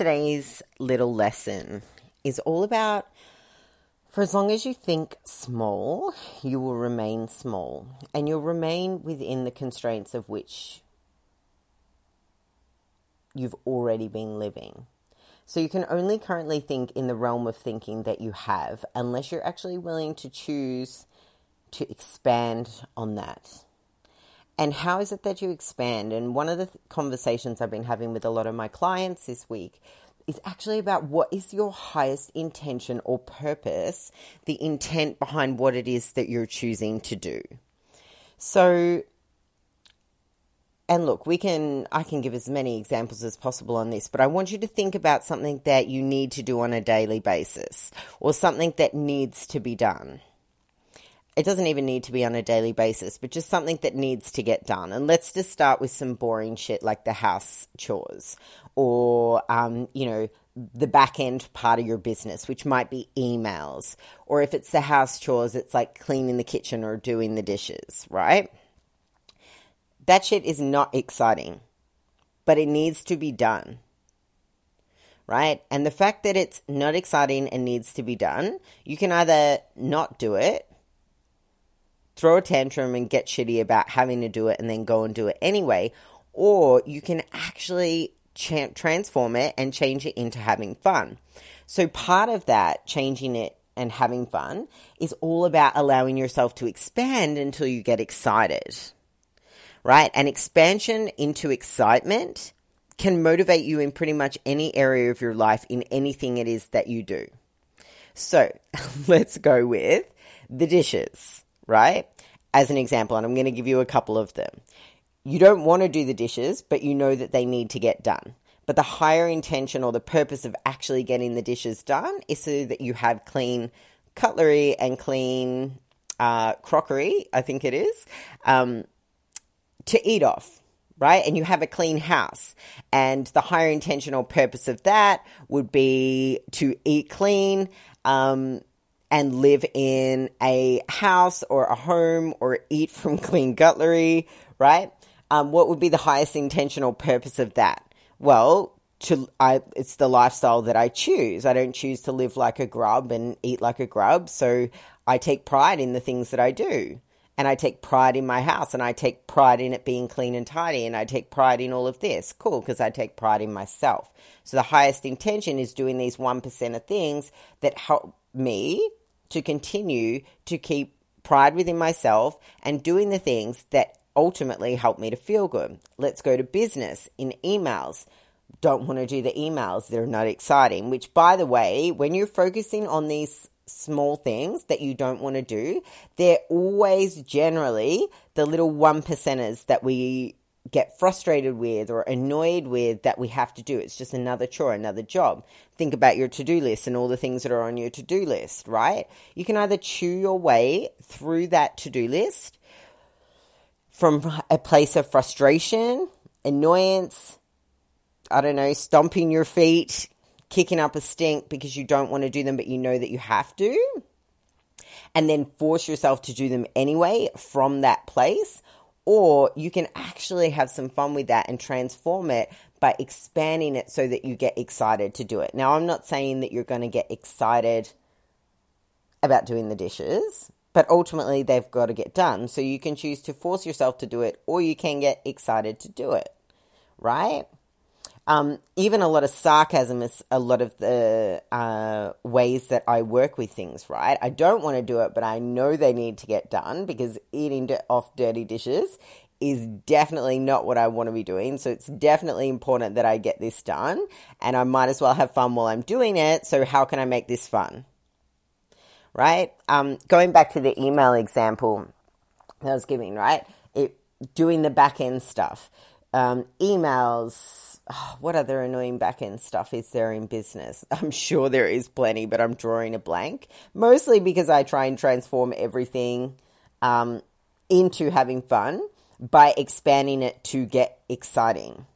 today's little lesson is all about for as long as you think small, you will remain small and you'll remain within the constraints of which you've already been living. So you can only currently think in the realm of thinking that you have unless you're actually willing to choose to expand on that. And how is it that you expand? And one of the conversations I've been having with a lot of my clients this week is actually about what is your highest intention or purpose, the intent behind what it is that you're choosing to do. So, and look, we can, I can give as many examples as possible on this, but I want you to think about something that you need to do on a daily basis or something that needs to be done. It doesn't even need to be on a daily basis, but just something that needs to get done. And let's just start with some boring shit like the house chores or, um, you know, the back end part of your business, which might be emails. Or if it's the house chores, it's like cleaning the kitchen or doing the dishes, right? That shit is not exciting, but it needs to be done. Right? And the fact that it's not exciting and needs to be done, you can either not do it throw a tantrum and get shitty about having to do it and then go and do it anyway. Or you can actually ch- transform it and change it into having fun. So, part of that, changing it and having fun, is all about allowing yourself to expand until you get excited, right? And expansion into excitement can motivate you in pretty much any area of your life in anything it is that you do. So, let's go with the dishes right? As an example, and I'm going to give you a couple of them. You don't want to do the dishes, but you know that they need to get done. But the higher intention or the purpose of actually getting the dishes done is so that you have clean cutlery and clean uh, crockery, I think it is, um, to eat off, right? And you have a clean house. And the higher intentional purpose of that would be to eat clean, um, and live in a house or a home or eat from clean cutlery, right? Um, what would be the highest intentional purpose of that? Well, to I, it's the lifestyle that I choose. I don't choose to live like a grub and eat like a grub. So I take pride in the things that I do. And I take pride in my house and I take pride in it being clean and tidy and I take pride in all of this. Cool, because I take pride in myself. So the highest intention is doing these 1% of things that help me to continue to keep pride within myself and doing the things that ultimately help me to feel good. Let's go to business in emails. Don't want to do the emails, they're not exciting. Which, by the way, when you're focusing on these small things that you don't want to do, they're always generally the little one percenters that we get frustrated with or annoyed with that we have to do. It's just another chore, another job. Think about your to do list and all the things that are on your to do list, right? You can either chew your way through that to do list from a place of frustration, annoyance, I don't know, stomping your feet, kicking up a stink because you don't want to do them, but you know that you have to. And then force yourself to do them anyway from that place or you can actually have some fun with that and transform it by expanding it so that you get excited to do it. Now, I'm not saying that you're going to get excited about doing the dishes, but ultimately they've got to get done. So you can choose to force yourself to do it or you can get excited to do it, right? Um, even a lot of sarcasm is a lot of the uh, ways that I work with things, right? I don't want to do it, but I know they need to get done because eating off dirty dishes is definitely not what I want to be doing. So it's definitely important that I get this done and I might as well have fun while I'm doing it. So, how can I make this fun? Right? Um, going back to the email example that I was giving, right? It, doing the back end stuff, um, emails, oh, what other annoying back end stuff is there in business? I'm sure there is plenty, but I'm drawing a blank. Mostly because I try and transform everything um, into having fun by expanding it to get exciting,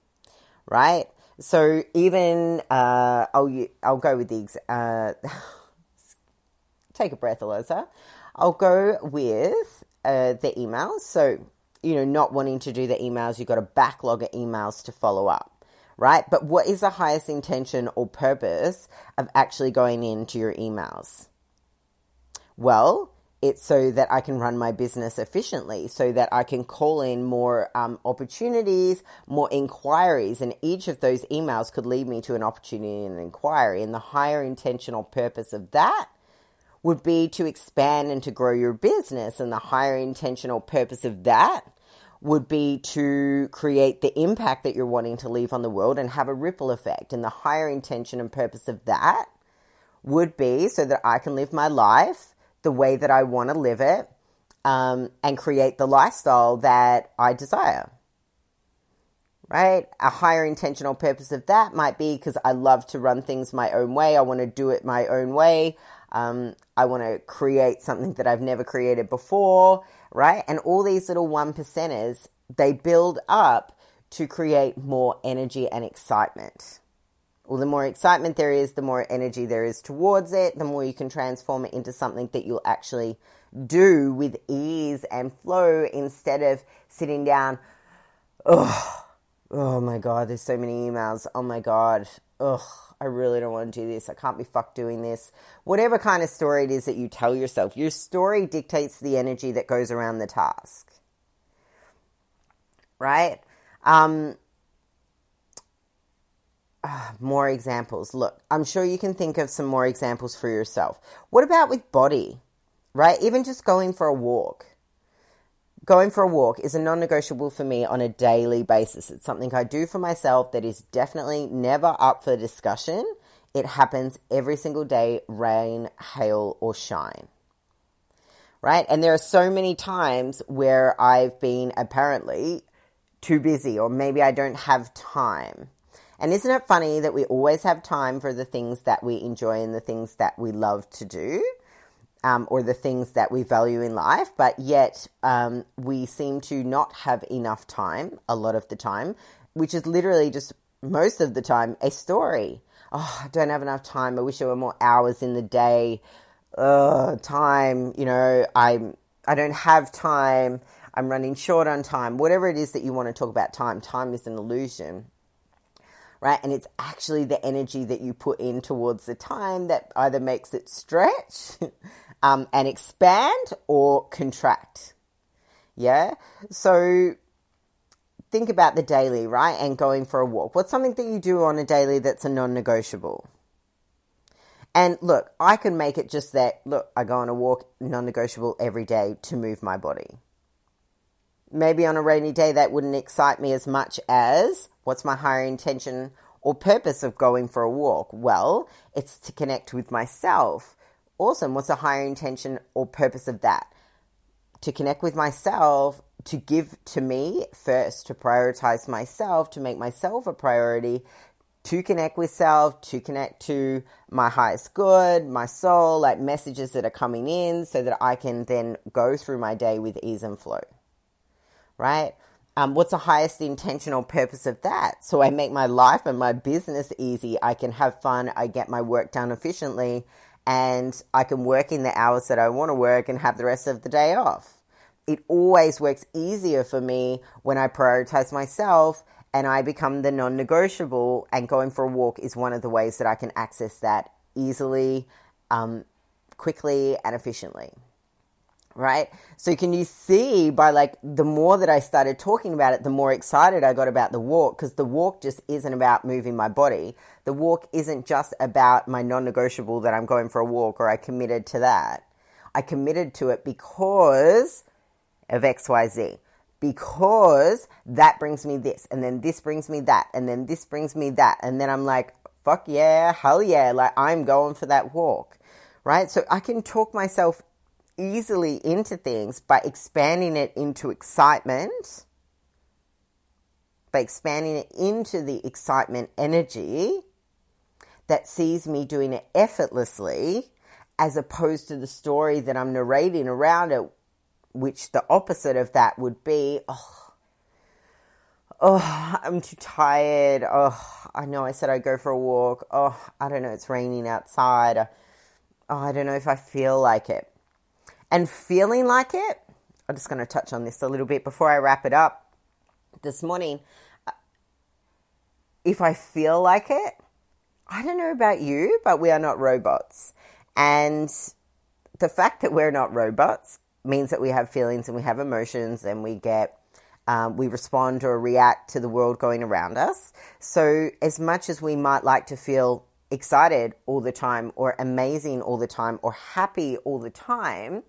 right? So even uh, I'll I'll go with the uh, take a breath, Eliza. I'll go with uh, the emails. So you know, not wanting to do the emails, you've got a backlog of emails to follow up right? But what is the highest intention or purpose of actually going into your emails? Well, it's so that I can run my business efficiently, so that I can call in more um, opportunities, more inquiries, and each of those emails could lead me to an opportunity and an inquiry. And the higher intentional purpose of that would be to expand and to grow your business, and the higher intentional purpose of that would be to create the impact that you're wanting to leave on the world and have a ripple effect. And the higher intention and purpose of that would be so that I can live my life the way that I want to live it um, and create the lifestyle that I desire. Right? A higher intentional purpose of that might be because I love to run things my own way. I want to do it my own way. Um, I want to create something that I've never created before. Right? And all these little one percenters, they build up to create more energy and excitement well, the more excitement there is, the more energy there is towards it, the more you can transform it into something that you'll actually do with ease and flow instead of sitting down, oh, oh my God, there's so many emails. Oh my God, oh, I really don't want to do this. I can't be fucked doing this. Whatever kind of story it is that you tell yourself, your story dictates the energy that goes around the task. Right? Um, uh, more examples. Look, I'm sure you can think of some more examples for yourself. What about with body? Right? Even just going for a walk. Going for a walk is a non negotiable for me on a daily basis. It's something I do for myself that is definitely never up for discussion. It happens every single day, rain, hail, or shine. Right? And there are so many times where I've been apparently too busy, or maybe I don't have time and isn't it funny that we always have time for the things that we enjoy and the things that we love to do? Um, or the things that we value in life, but yet um, we seem to not have enough time a lot of the time, which is literally just most of the time a story. Oh, I don't have enough time. I wish there were more hours in the day. Uh, time, you know, I'm I don't have time. I'm running short on time. Whatever it is that you want to talk about time, time is an illusion right? And it's actually the energy that you put in towards the time that either makes it stretch um, and expand or contract. Yeah. So think about the daily, right? And going for a walk. What's something that you do on a daily that's a non negotiable? And look, I can make it just that, look, I go on a walk non negotiable every day to move my body. Maybe on a rainy day that wouldn't excite me as much as What's my higher intention or purpose of going for a walk? Well, it's to connect with myself. Awesome. What's the higher intention or purpose of that? To connect with myself, to give to me first, to prioritize myself, to make myself a priority, to connect with self, to connect to my highest good, my soul, like messages that are coming in so that I can then go through my day with ease and flow. Right? Um, what's the highest intentional purpose of that? So I make my life and my business easy. I can have fun. I get my work done efficiently and I can work in the hours that I want to work and have the rest of the day off. It always works easier for me when I prioritize myself and I become the non negotiable. And going for a walk is one of the ways that I can access that easily, um, quickly, and efficiently right? So can you see by like the more that I started talking about it, the more excited I got about the walk because the walk just isn't about moving my body. The walk isn't just about my non-negotiable that I'm going for a walk or I committed to that. I committed to it because of XYZ. Because that brings me this, and then this brings me that, and then this brings me that. And then I'm like, fuck yeah, hell yeah, like I'm going for that walk, right? So I can talk myself easily into things by expanding it into excitement, by expanding it into the excitement energy that sees me doing it effortlessly, as opposed to the story that I'm narrating around it, which the opposite of that would be, oh, oh, I'm too tired. Oh, I know I said I'd go for a walk. Oh, I don't know, it's raining outside. Oh, I don't know if I feel like it and feeling like it. I'm just going to touch on this a little bit before I wrap it up. This morning, if I feel like it, I don't know about you, but we are not robots. And the fact that we're not robots means that we have feelings and we have emotions and we get um, we respond or react to the world going around us. So, as much as we might like to feel excited all the time, or amazing all the time, or happy all the time,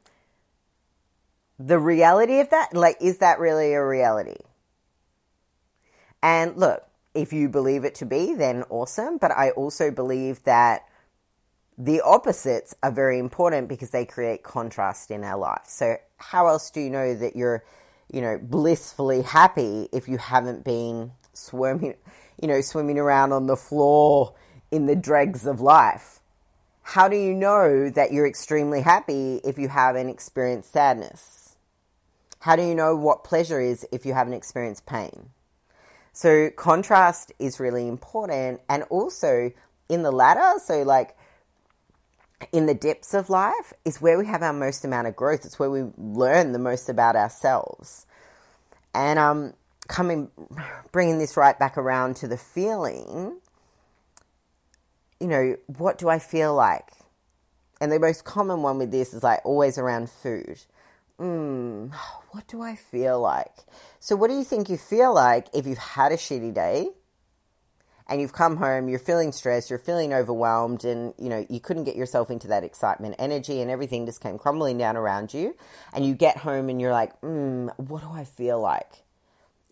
the reality of that, like, is that really a reality? And look, if you believe it to be, then awesome. But I also believe that the opposites are very important because they create contrast in our life. So, how else do you know that you're, you know, blissfully happy if you haven't been swimming, you know, swimming around on the floor in the dregs of life? How do you know that you're extremely happy if you haven't experienced sadness? How do you know what pleasure is if you haven't experienced pain? So, contrast is really important. And also in the latter, so like in the depths of life, is where we have our most amount of growth. It's where we learn the most about ourselves. And um, coming, bringing this right back around to the feeling, you know, what do I feel like? And the most common one with this is like always around food. Hmm, what do I feel like? So, what do you think you feel like if you've had a shitty day and you've come home, you're feeling stressed, you're feeling overwhelmed, and you know, you couldn't get yourself into that excitement energy and everything just came crumbling down around you, and you get home and you're like, hmm, what do I feel like?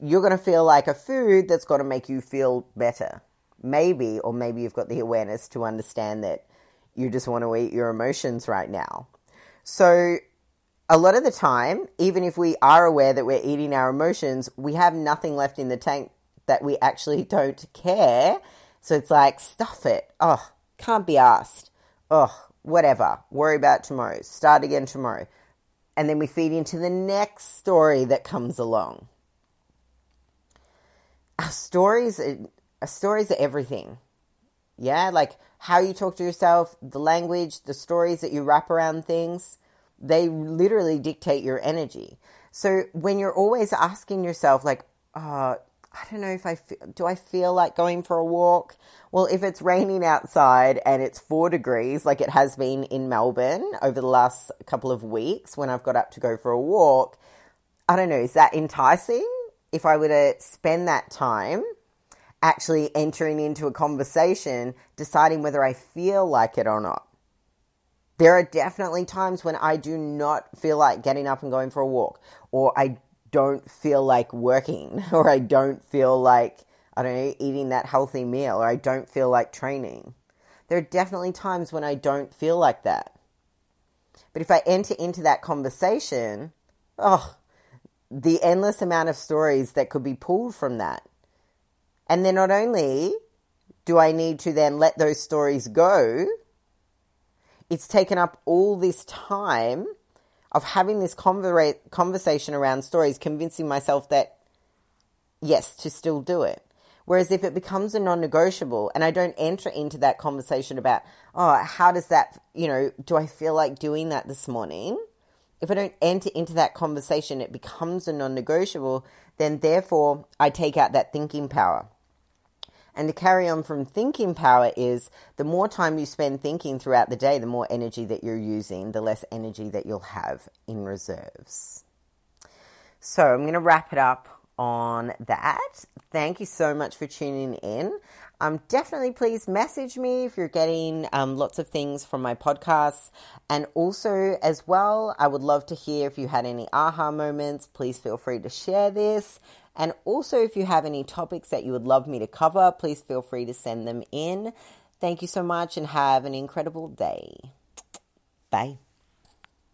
You're going to feel like a food that's going to make you feel better. Maybe, or maybe you've got the awareness to understand that you just want to eat your emotions right now. So, a lot of the time, even if we are aware that we're eating our emotions, we have nothing left in the tank that we actually don't care. So it's like, stuff it. Oh, can't be asked. Oh, whatever. Worry about tomorrow. Start again tomorrow. And then we feed into the next story that comes along. Our stories stories are everything. Yeah, like how you talk to yourself, the language, the stories that you wrap around things they literally dictate your energy. So when you're always asking yourself, like, oh, I don't know if I feel, do I feel like going for a walk? Well, if it's raining outside and it's four degrees, like it has been in Melbourne over the last couple of weeks when I've got up to go for a walk, I don't know, is that enticing? If I were to spend that time actually entering into a conversation, deciding whether I feel like it or not. There are definitely times when I do not feel like getting up and going for a walk, or I don't feel like working, or I don't feel like, I don't know, eating that healthy meal, or I don't feel like training. There are definitely times when I don't feel like that. But if I enter into that conversation, oh, the endless amount of stories that could be pulled from that. And then not only do I need to then let those stories go, it's taken up all this time of having this conver- conversation around stories, convincing myself that, yes, to still do it. Whereas if it becomes a non negotiable and I don't enter into that conversation about, oh, how does that, you know, do I feel like doing that this morning? If I don't enter into that conversation, it becomes a non negotiable, then therefore I take out that thinking power. And to carry on from thinking power is the more time you spend thinking throughout the day, the more energy that you're using, the less energy that you'll have in reserves. So I'm going to wrap it up on that. Thank you so much for tuning in. Um, definitely please message me if you're getting um, lots of things from my podcasts. And also, as well, I would love to hear if you had any aha moments. Please feel free to share this. And also, if you have any topics that you would love me to cover, please feel free to send them in. Thank you so much and have an incredible day. Bye.